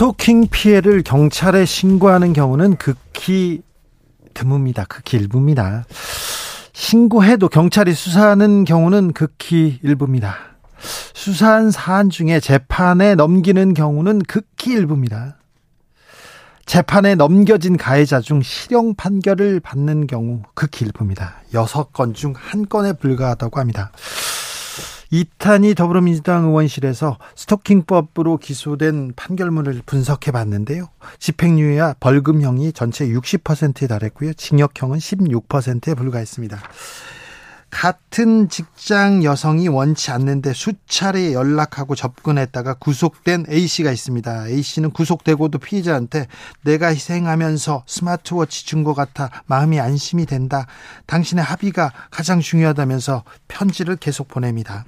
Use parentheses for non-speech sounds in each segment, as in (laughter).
스토킹 피해를 경찰에 신고하는 경우는 극히 드뭅니다. 극히 일부입니다. 신고해도 경찰이 수사하는 경우는 극히 일부입니다. 수사한 사안 중에 재판에 넘기는 경우는 극히 일부입니다. 재판에 넘겨진 가해자 중 실형 판결을 받는 경우 극히 일부입니다. 6건 중 한 건에 불과하다고 합니다. 이탄희 더불어민주당 의원실에서 스토킹법으로 기소된 판결문을 분석해 봤는데요. 집행유예와 벌금형이 전체 60%에 달했고요. 징역형은 16%에 불과했습니다. 같은 직장 여성이 원치 않는데 수차례 연락하고 접근했다가 구속된 A씨가 있습니다. A씨는 구속되고도 피해자한테 내가 희생하면서 스마트워치 준 것 같아 마음이 안심이 된다. 당신의 합의가 가장 중요하다면서 편지를 계속 보냅니다.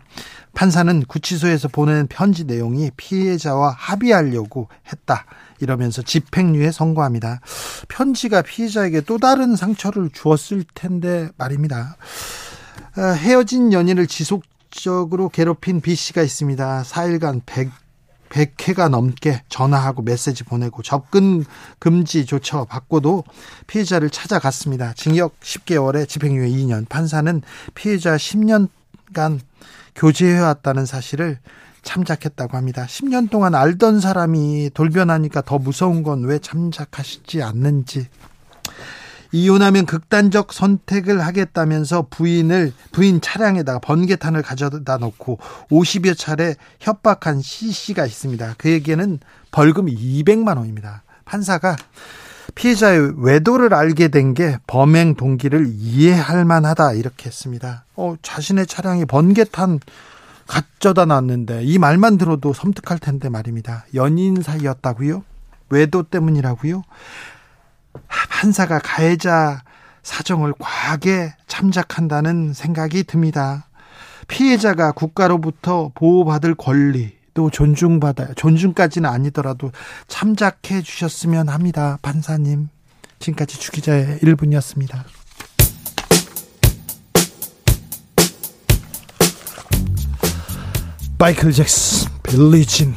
판사는 구치소에서 보낸 편지 내용이 피해자와 합의하려고 했다. 이러면서 집행유예 선고합니다. 편지가 피해자에게 또 다른 상처를 주었을 텐데 말입니다. 어, 헤어진 연인을 지속적으로 괴롭힌 B 씨가 있습니다. 4일간 100 100회가 넘게 전화하고 메시지 보내고 접근 금지 조처 받고도 피해자를 찾아갔습니다. 징역 10개월에 집행유예 2년. 판사는 피해자 10년간 교제해왔다는 사실을 참작했다고 합니다. 10년 동안 알던 사람이 돌변하니까 더 무서운 건 왜 참작하시지 않는지 이혼하면 극단적 선택을 하겠다면서 부인을 부인 차량에다가 번개탄을 가져다 놓고 50여 차례 협박한 C 씨가 있습니다. 그에게는 벌금 200만 원입니다. 판사가 피해자의 외도를 알게 된 게 범행 동기를 이해할 만하다 이렇게 했습니다. 어, 자신의 차량에 번개탄 가져다 놨는데 이 말만 들어도 섬뜩할 텐데 말입니다. 연인 사이였다고요? 외도 때문이라고요? 판사가 가해자 사정을 과하게 참작한다는 생각이 듭니다. 피해자가 국가로부터 보호받을 권리 또 존중받아야 존중까지는 아니더라도 참작해 주셨으면 합니다. 판사님. 지금까지 주기자의 1분이었습니다. 마이클 잭슨 빌리진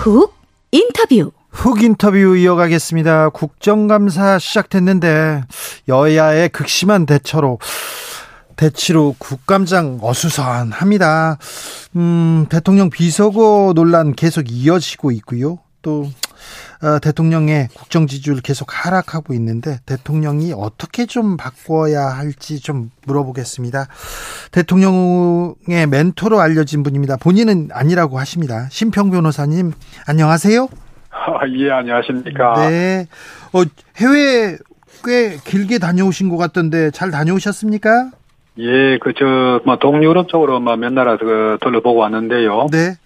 훅 인터뷰. 훅 인터뷰 이어가겠습니다. 국정감사 시작됐는데 여야의 극심한 대처로 대치로 국감장 어수선합니다. 음, 대통령 비서고 논란 계속 이어지고 있고요. 또 어, 대통령의 국정 지지율 계속 하락하고 있는데 대통령이 어떻게 좀 바꿔야 할지 좀 물어보겠습니다. 대통령의 멘토로 알려진 분입니다. 본인은 아니라고 하십니다. 심평 변호사님 안녕하세요. 아, 예, 안녕하십니까. 네. 어, 해외 꽤 길게 다녀오신 것 같던데 잘 다녀오셨습니까? 예, 그, 저, 뭐, 동유럽 쪽으로 뭐, 몇 나라 그, 둘러보고 왔는데요. 네.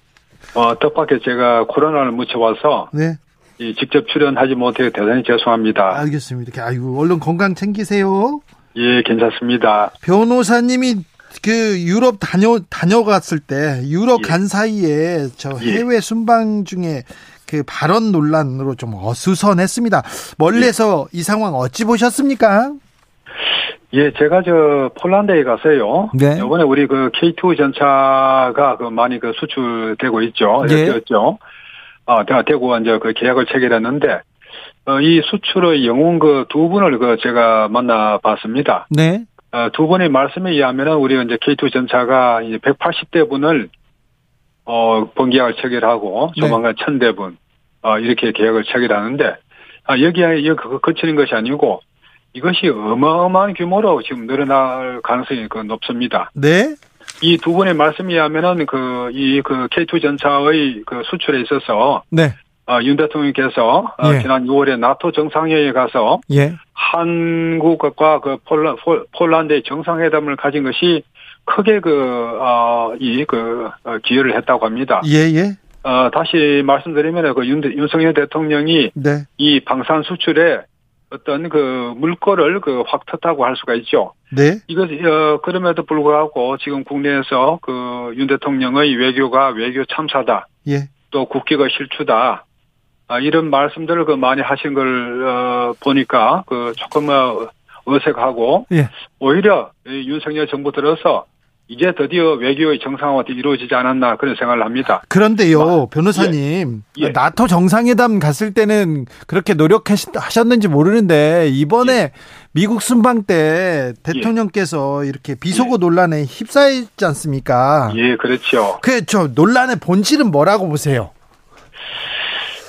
어, 뜻밖의 제가 코로나를 묻혀와서. 네. 이 직접 출연하지 못해 대단히 죄송합니다. 알겠습니다. 아이고, 얼른 건강 챙기세요. 예, 괜찮습니다. 변호사님이 그 유럽 다녀 다녀갔을 때 유럽 예. 간 사이에 저 예. 해외 순방 중에 그 발언 논란으로 좀 어수선했습니다. 멀리서 이 상황 어찌 보셨습니까? 예, 제가 저 폴란드에 가서요. 네. 이번에 우리 그 K2 전차가 그 많이 그 수출되고 있죠. 예. 되었죠. 아, 다 되고 이제 그 계약을 체결했는데 어, 이 수출의 영웅 그 두 분을 그 제가 만나 봤습니다. 네. 어, 두 분의 말씀에 의하면은 우리 이제 K2 전차가 이제 180대 분을 어, 번계약을 체결하고 네. 조만간 1000대 분 어, 이렇게 계약을 체결하는데 아, 여기에 여기 그- 그치는 것이 아니고 이것이 어마어마한 규모로 지금 늘어날 가능성이 그 높습니다. 네. 이 두 분의 말씀에 의하면은 그, 이 그 K2 전차의 그 수출에 있어서 네. 어, 윤 대통령께서 어, 예. 지난 6월에 나토 정상회의에 가서 예. 한국과 그 폴라, 폴- 폴란드의 정상회담을 가진 것이 크게 그, 어, 이, 그, 어, 기여를 했다고 합니다. 예, 예. 어, 다시 말씀드리면 그 윤, 대- 윤석열 대통령이 네. 이 방산 수출에 어떤 그 물꼬를 그 확 텄다고 할 수가 있죠. 네. 이것, 어, 그럼에도 불구하고 지금 국내에서 그 윤 대통령의 외교가 외교 참사다. 예. 또 국기가 실추다. 아, 이런 말씀들을 그 많이 하신 걸, 어, 보니까 그 조금 어, 어색하고 예. 오히려 이 윤석열 정부 들어서 이제 드디어 외교의 정상화가 이루어지지 않았나 그런 생각을 합니다. 그런데요, 변호사님, 예. 나토 정상회담 갔을 때는 그렇게 노력하셨는지 모르는데 이번에 미국 순방 때 대통령께서 이렇게 비속어 논란에 휩싸였지 않습니까? 예, 그렇죠. 그저 논란의 본질은 뭐라고 보세요?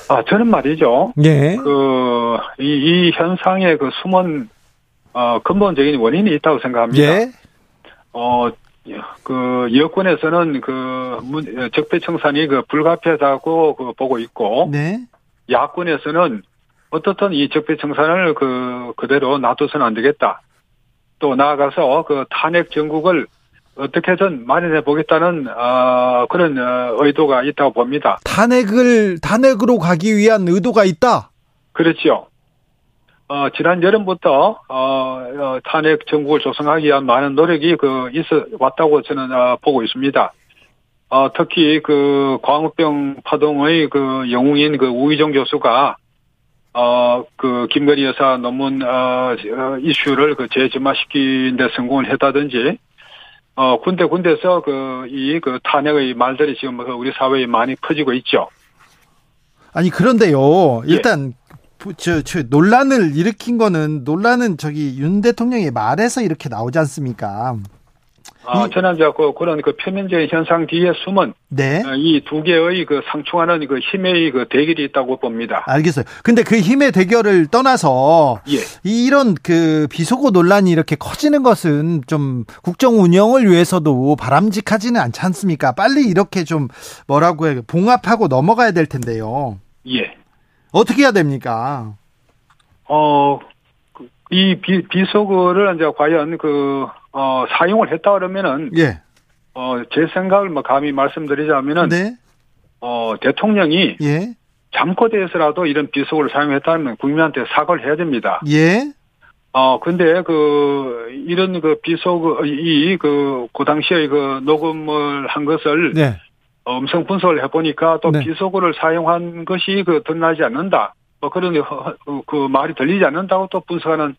아, 저는 말이죠. 예. 그, 이, 이 현상의 그 숨은, 어, 근본적인 원인이 있다고 생각합니다. 예. 어, 그, 여권에서는 그, 문, 적폐청산이 그 불가피하다고 그 보고 있고, 네. 야권에서는 어떻든 이 적폐청산을 그, 그대로 놔둬서는 안 되겠다. 또 나아가서 그 탄핵 정국을 어떻게든 마련해 보겠다는, 어, 그런 어, 의도가 있다고 봅니다. 탄핵을 탄핵으로 가기 위한 의도가 있다. 그렇죠. 어, 지난 여름부터, 어, 어, 탄핵 정국을 조성하기 위한 많은 노력이 그, 있어 왔다고 저는, 어, 보고 있습니다. 어, 특히 그, 광우병 파동의 그 영웅인 그 우희정 교수가, 어, 그, 김건희 여사 논문, 어, 어, 이슈를 그 재점화시키는 데 성공을 했다든지, 어, 군데 군데서 그, 이, 그 탄핵의 말들이 지금 그 우리 사회에 많이 퍼지고 있죠. 아니 그런데요. 예. 일단 저, 저 논란을 일으킨 거는 논란은 저기 윤 대통령의 말에서 이렇게 나오지 않습니까? 아, 이- 저는 이제 그, 그런 그 표면적인 현상 뒤에 숨은 네. 이 두 개의 그 상충하는 그 힘의 그 대결이 있다고 봅니다. 알겠어요. 근데 그 힘의 대결을 떠나서 예. 이런 그 비속어 논란이 이렇게 커지는 것은 좀 국정 운영을 위해서도 바람직하지는 않지 않습니까? 빨리 이렇게 좀 뭐라고 해 봉합하고 넘어가야 될 텐데요. 예. 어떻게 해야 됩니까? 어, 그- 이 비, 비속어를 이제 과연 그, 어, 사용을 했다 그러면은, 예. 어, 제 생각을 뭐 감히 말씀드리자면은, 네. 어, 대통령이 예. 잠꼬대에서라도 이런 비속어를 사용했다면 국민한테 사과를 해야 됩니다. 예. 어, 근데 그, 이런 그 비속어, 이, 그, 그 당시에 그 녹음을 한 것을 네. 어, 음성 분석을 해보니까 또 네. 비속어를 사용한 것이 그 드러나지 않는다. 뭐 그런 허- 그, 그 말이 들리지 않는다고 또 분석하는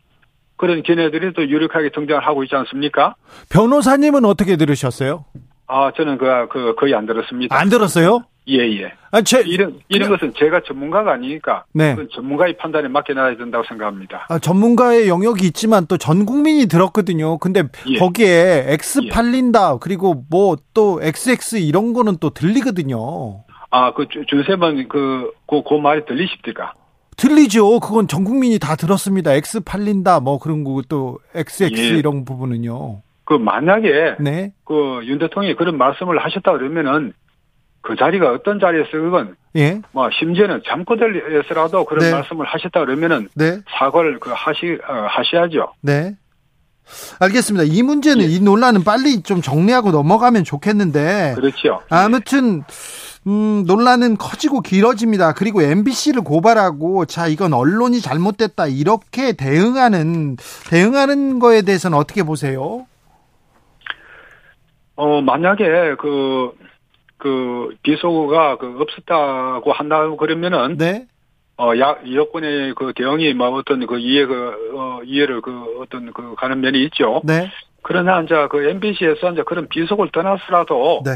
그런 견해들이 또 유력하게 등장을 하고 있지 않습니까? 변호사님은 어떻게 들으셨어요? 아, 저는 그, 그, 거의 안 들었습니다. 안 들었어요? 예, 예. 아, 제, 이런, 이런 것은 제가 전문가가 아니니까. 네. 그 전문가의 판단에 맡겨놔야 된다고 생각합니다. 아, 전문가의 영역이 있지만 또 전 국민이 들었거든요. 근데 예. 거기에 X 예. 팔린다 그리고 뭐 또 XX 이런 거는 또 들리거든요. 아, 그, 주- 준세번 그, 그, 그 말이 들리십니까? 들리죠. 그건 전 국민이 다 들었습니다. X 팔린다 뭐 그런 거 또 XX 예. 이런 부분은요. 그 만약에 네. 그윤 대통령이 그런 말씀을 하셨다 그러면은 그 자리가 어떤 자리에서 그건 예. 뭐 심지어는 잠꼬대에서라도 그런 네. 말씀을 하셨다 그러면은 네. 사과를 그 하시 어, 하셔야죠. 네. 알겠습니다. 이 문제는 예. 이 논란은 빨리 좀 정리하고 넘어가면 좋겠는데 그렇죠. 아무튼 음, 논란은 커지고 길어집니다. 그리고 MBC를 고발하고 자 이건 언론이 잘못됐다 이렇게 대응하는 대응하는 거에 대해서는 어떻게 보세요? 어 만약에 그 그 비속어가 그 없었다고 한다고 그러면은 네, 어 야 여권의 그 대응이 뭐 어떤 그 이해 그 어, 이해를 그 어떤 그 가는 면이 있죠. 네, 그러나 이제 그 MBC에서 이제 그런 비속어를 떠나서라도 네,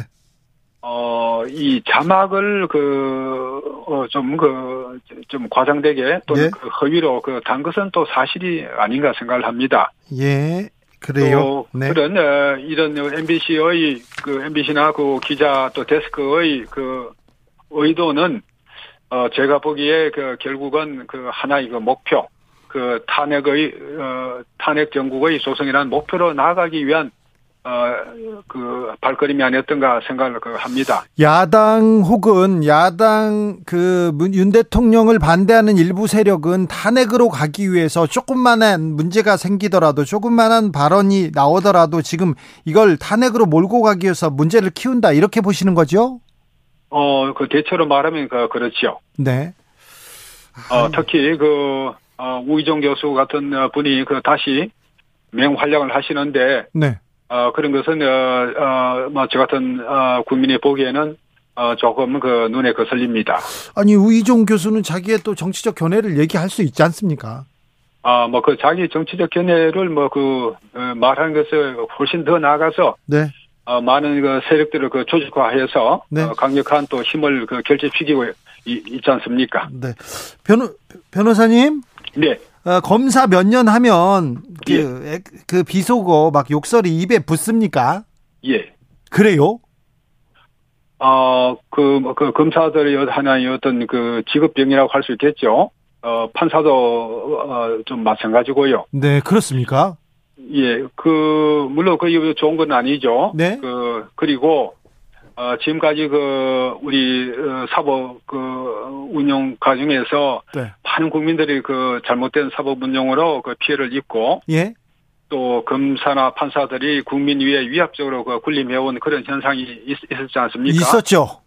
어, 이 자막을 그, 어, 좀 그, 좀 과장되게 또는 네. 그 허위로 그 단 것은 또 사실이 아닌가 생각을 합니다. 예, 그래요. 또 네, 그런, 어, 이런 MBC의 그 MBC나 그 기자 또 데스크의 그 의도는 어, 제가 보기에 그 결국은 그 하나의 그 목표, 그 탄핵의, 어, 탄핵 정국의 조성이라는 목표로 나아가기 위한 어, 그 발걸음이 아니었던가 생각을 그 합니다. 야당 혹은 야당 그 윤 대통령을 반대하는 일부 세력은 탄핵으로 가기 위해서 조금만한 문제가 생기더라도 조금만한 발언이 나오더라도 지금 이걸 탄핵으로 몰고 가기 위해서 문제를 키운다 이렇게 보시는 거죠? 어, 그 대체로 말하면 그 그렇지요. 네. 어, 특히 그 어, 우이종 교수 같은 분이 그 다시 맹활약을 하시는데 네. 어, 그런 것은, 어, 어, 뭐, 저 같은, 어, 국민이 보기에는, 어, 조금 그 눈에 거슬립니다. 아니, 우이종 교수는 자기의 또 정치적 견해를 얘기할 수 있지 않습니까? 아, 뭐, 그 자기 정치적 견해를 뭐, 그, 어, 말하는 것을 훨씬 더 나아가서, 네. 어, 많은 그 세력들을 그 조직화해서, 네. 어, 강력한 또 힘을 그 결집시키고 이- 있지 않습니까? 네. 변호, 변호사님? 네. 어, 검사 몇 년 하면 그, 예. 에- 그 비속어 막 욕설이 입에 붙습니까? 예. 그래요? 어, 그, 뭐, 그 검사들의 하나의 어떤 그 직업병이라고 할 수 있겠죠. 어, 판사도, 어, 좀 마찬가지고요. 네, 그렇습니까? 예, 그, 물론 그 좋은 건 아니죠. 네. 그, 그리고, 어, 지금까지 그, 우리, 어, 사법, 그, 운영 과정에서 네. 많은 국민들이 그 잘못된 사법 운영으로 그 피해를 입고 예? 또 검사나 판사들이 국민 위에 위압적으로 그 군림해온 그런 현상이 있, 었지 않습니까? 있었죠.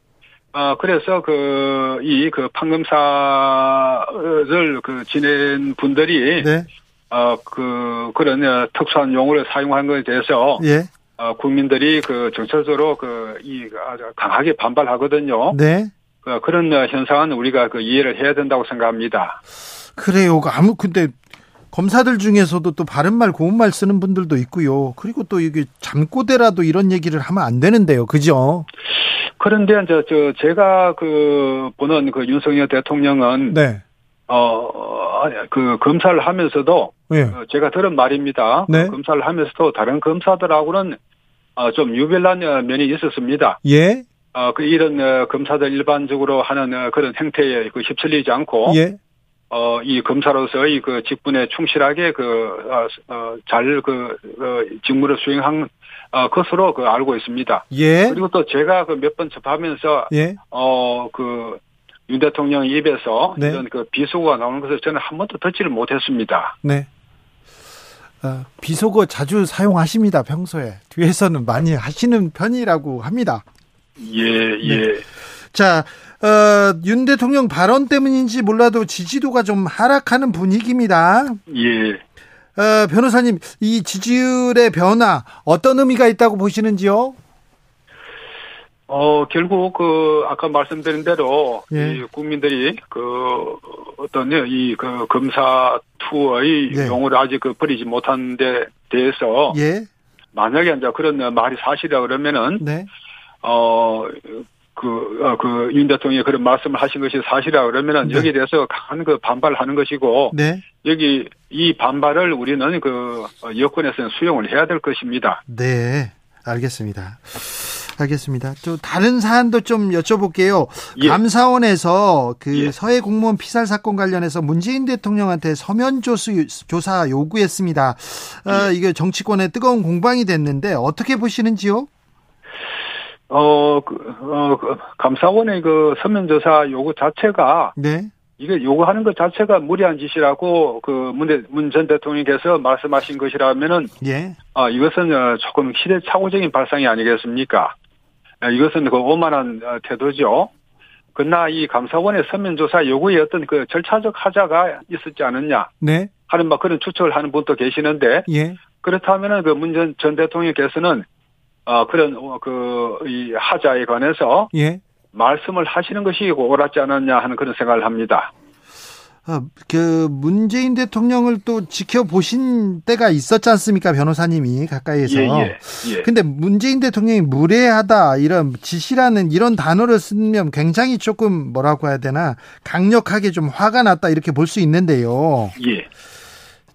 어, 그래서 그, 이, 그, 판검사를 그 지낸 분들이, 네. 어, 그, 그런 어, 특수한 용어를 사용한 것에 대해서, 예. 어, 국민들이 그 정철적으로 그, 이, 아주 강하게 반발하거든요. 네. 어, 그런 어, 현상은 우리가 그 이해를 해야 된다고 생각합니다. 그래요. 그 아무 근데 검사들 중에서도 또 바른 말 고운 말 쓰는 분들도 있고요. 그리고 또 이게 잠꼬대라도 이런 얘기를 하면 안 되는데요. 그죠? 그런데 저, 저, 제가 그, 보는 그 윤석열 대통령은, 네. 어, 아니, 그 검사를 하면서도, 예. 어, 제가 들은 말입니다. 네. 검사를 하면서도 다른 검사들하고는 어, 좀 유별난 어, 면이 있었습니다. 예. 어, 그 이런 어, 검사들 일반적으로 하는 어, 그런 행태에 그 휩쓸리지 않고 예. 어, 이 검사로서의 그 직분에 충실하게 그, 어, 어, 잘 그, 어, 직무를 수행한 어, 것으로 그 알고 있습니다. 예. 그리고 또 제가 그 몇 번 접하면서 예. 어, 그, 윤 대통령 입에서 네. 이런 그 비속어가 나오는 것을 저는 한 번도 듣지를 못했습니다. 네. 어, 비속어 자주 사용하십니다. 평소에 뒤에서는 많이 하시는 편이라고 합니다. 예, 예. 자, 어, 윤 대통령 발언 때문인지 몰라도 지지도가 좀 하락하는 분위기입니다. 예. 어, 변호사님, 이 지지율의 변화 어떤 의미가 있다고 보시는지요? 어, 결국, 그, 아까 말씀드린 대로, 예. 이 국민들이, 그, 어떤, 이, 그, 검사 투의 예. 용어를 아직 그 버리지 못한 데 대해서, 예, 만약에 이제 그런 말이 사실이라 그러면은, 네, 어, 그, 어, 그, 윤 대통령이 그런 말씀을 하신 것이 사실이라 그러면은, 네. 여기에 대해서 강한 그 반발을 하는 것이고, 네, 여기, 이 반발을 우리는 그, 어, 여권에서는 수용을 해야 될 것입니다. 네, 알겠습니다. 알겠습니다. 또 다른 사안도 좀 여쭤볼게요. 예. 감사원에서 그 예. 서해 공무원 피살 사건 관련해서 문재인 대통령한테 서면 조수, 조사 요구했습니다. 어, 예. 이게 정치권의 뜨거운 공방이 됐는데 어떻게 보시는지요? 어, 그, 어, 그 감사원의 그 서면 조사 요구 자체가 네, 이게 요구하는 것 자체가 무리한 짓이라고 그문 전 대통령께서 말씀하신 것이라면은 예, 아 이것은 어, 조금 시대착오적인 발상이 아니겠습니까? 아, 이것은 그 오만한 어, 태도죠. 그러나 이 감사원의 서면 조사 요구에 어떤 그 절차적 하자가 있었지 않느냐 네, 하는 막 그런 추측을 하는 분도 계시는데 예, 그렇다면은 그문전 전 대통령께서는 어 그런 그이 하자에 관해서 예. 말씀을 하시는 것이 옳았지 않았냐 하는 그런 생각을 합니다. 어, 그 문재인 대통령을 또 지켜보신 때가 있었지 않습니까 변호사님이 가까이에서 예, 예, 예. 근데 문재인 대통령이 무례하다 이런 지시라는 이런 단어를 쓰면 굉장히 조금 뭐라고 해야 되나 강력하게 좀 화가 났다 이렇게 볼 수 있는데요 예.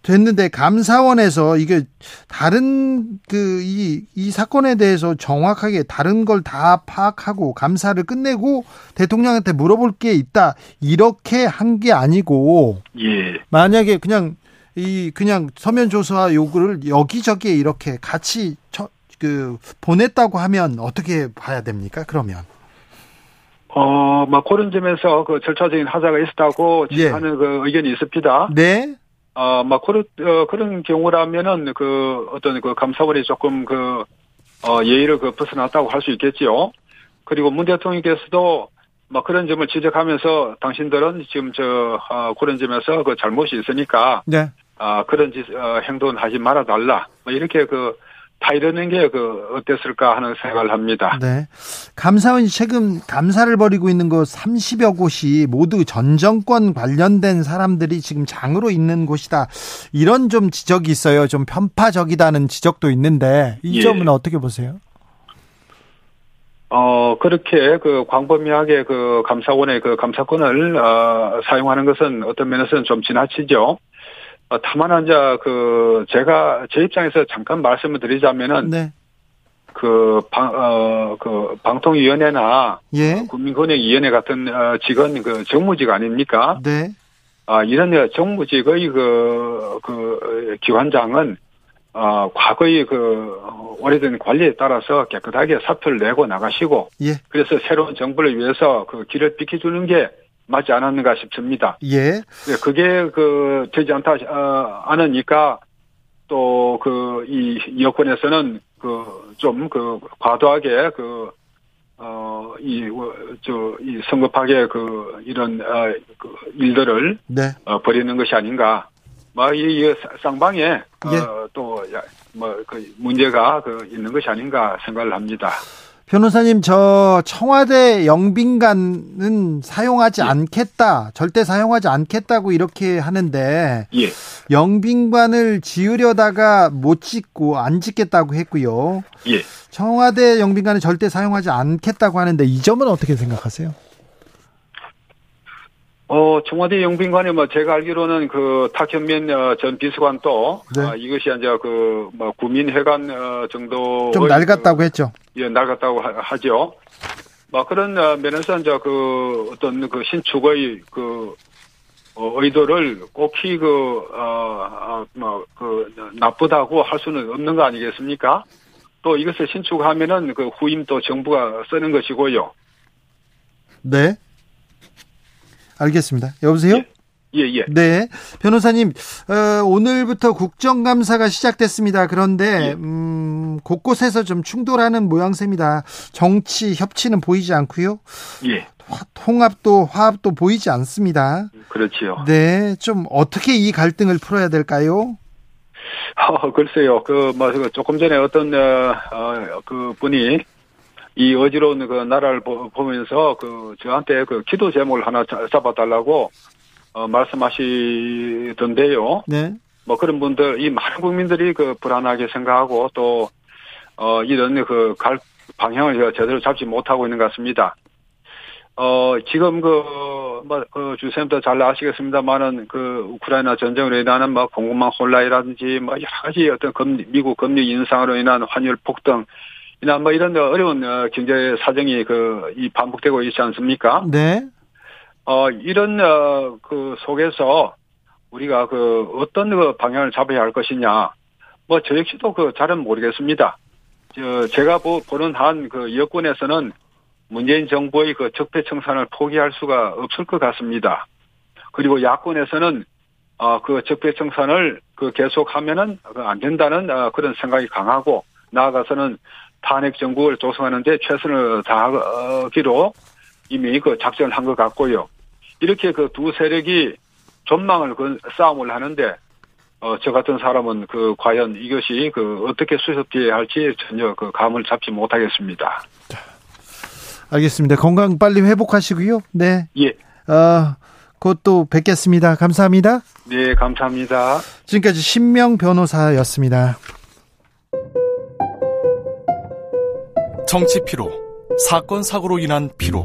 됐는데 감사원에서 이게 다른 그이이 사건에 대해서 정확하게 다른 걸 다 파악하고 감사를 끝내고 대통령한테 물어볼 게 있다 이렇게 한 게 아니고 예. 만약에 그냥 이 그냥 서면 조사 요구를 여기저기에 이렇게 같이 처- 그 보냈다고 하면 어떻게 봐야 됩니까? 그러면 어, 막 그런 점에서 그 절차적인 하자가 있었다고 예. 하는 그 의견이 있습니다. 네, 어, 막 그런 어, 그런 경우라면은 그 어떤 그 감사원이 조금 그 어, 예의를 그 벗어났다고 할 수 있겠지요. 그리고 문 대통령께서도 막 그런 점을 지적하면서 당신들은 지금 저 어, 그런 점에서 그 잘못이 있으니까 네. 아 그런 짓 어, 행동은 하지 말아 달라. 뭐 이렇게 그 타이르는 게 그 어땠을까 하는 생각을 합니다. 네. 감사원이 최근 감사를 벌이고 있는 곳 30여 곳이 모두 전 정권 관련된 사람들이 지금 장으로 있는 곳이다. 이런 좀 지적이 있어요. 좀 편파적이다는 지적도 있는데 이 예. 점은 어떻게 보세요? 어, 그렇게 그 광범위하게 그 감사원의 그 감사권을, 어, 사용하는 것은 어떤 면에서는 좀 지나치죠. 어, 다만 이제 그 제가 제 입장에서 잠깐 말씀을 드리자면은 네. 그 방, 어, 그 방통위원회나 예. 국민권익위원회 같은 어, 직원 그 정무직 아닙니까? 네. 아, 이런 정무직의 그, 그 기관장은 어, 과거의 그 오래된 관리에 따라서 깨끗하게 사표를 내고 나가시고 예. 그래서 새로운 정부를 위해서 그 길을 비켜주는 게 맞지 않았는가 싶습니다. 예. 네, 그게 그 되지 않다 어, 않으니까 또 그 이 여권에서는 그 좀 그 과도하게 그 어, 이, 저, 이 성급하게 그, 이런, 어, 그 일들을, 네. 어, 벌이는 것이 아닌가. 뭐, 이, 이 쌍방에, 어, 예. 또, 야, 뭐, 그, 문제가 그, 있는 것이 아닌가 생각을 합니다. 변호사님 저 청와대 영빈관은 사용하지 예. 않겠다. 절대 사용하지 않겠다고 이렇게 하는데 예. 영빈관을 지으려다가 못 짓고 안 짓겠다고 했고요. 예. 청와대 영빈관은 절대 사용하지 않겠다고 하는데 이 점은 어떻게 생각하세요? 어, 청와대 영빈관에 뭐 제가 알기로는 그 탁현민 어, 전 비서관도 네. 아, 이것이 이제 그뭐 구민회관 어, 정도 좀 낡았다고 했죠. 예, 낡았다고 하- 하죠. 뭐 그런 어, 면에서 이제 그 어떤 그 신축의 그 어, 의도를 꼭히 그 어 뭐 그 나쁘다고 할 수는 없는 거 아니겠습니까? 또 이것을 신축하면은 그 후임 또 정부가 쓰는 것이고요. 네. 알겠습니다. 여보세요? 예, 예. 네. 변호사님, 어, 오늘부터 국정감사가 시작됐습니다. 그런데, 예. 음, 곳곳에서 좀 충돌하는 모양새입니다. 정치 협치는 보이지 않고요. 예. 화- 통합도, 화합도 보이지 않습니다. 그렇지요. 네. 좀 어떻게 이 갈등을 풀어야 될까요? (laughs) 어, 글쎄요. 그, 뭐, 그 조금 전에 어떤, 어, 어, 그 분이 이 어지러운 그 나라를 보, 보면서 그 저한테 그 기도 제목을 하나 자- 잡아달라고 어, 말씀하시던데요. 네. 뭐 그런 분들, 이 많은 국민들이 그 불안하게 생각하고 또, 어, 이런 그 갈, 방향을 제대로 잡지 못하고 있는 것 같습니다. 어, 지금 그, 뭐, 그 주쌤도 잘 아시겠습니다만은 그 우크라이나 전쟁으로 인한 뭐 공급망 혼란이라든지 뭐 여러 가지 어떤 금리, 미국 금리 인상으로 인한 환율 폭등, 이나 뭐 이런 어려운 어, 경제 사정이 그, 이 반복되고 있지 않습니까? 네. 어, 이런, 어, 그 속에서 우리가 그 어떤 그 방향을 잡아야 할 것이냐. 뭐 저 역시도 그 잘은 모르겠습니다. 저, 제가 보, 보는 한 그 여권에서는 문재인 정부의 그 적폐 청산을 포기할 수가 없을 것 같습니다. 그리고 야권에서는 어, 그 적폐 청산을 그 계속하면은 그안 된다는 어, 그런 생각이 강하고 나아가서는 탄핵 정국을 조성하는데 최선을 다하기로 이미 그 작전을 한 것 같고요. 이렇게 그 두 세력이 전망을 그 싸움을 하는데 어, 저 같은 사람은 그 과연 이것이 그 어떻게 수습해야 할지 전혀 그 감을 잡지 못하겠습니다. 알겠습니다. 건강 빨리 회복하시고요. 네. 예. 어, 곧 또 뵙겠습니다. 감사합니다. 네, 감사합니다. 지금까지 신명 변호사였습니다. 정치 피로, 사건 사고로 인한 피로,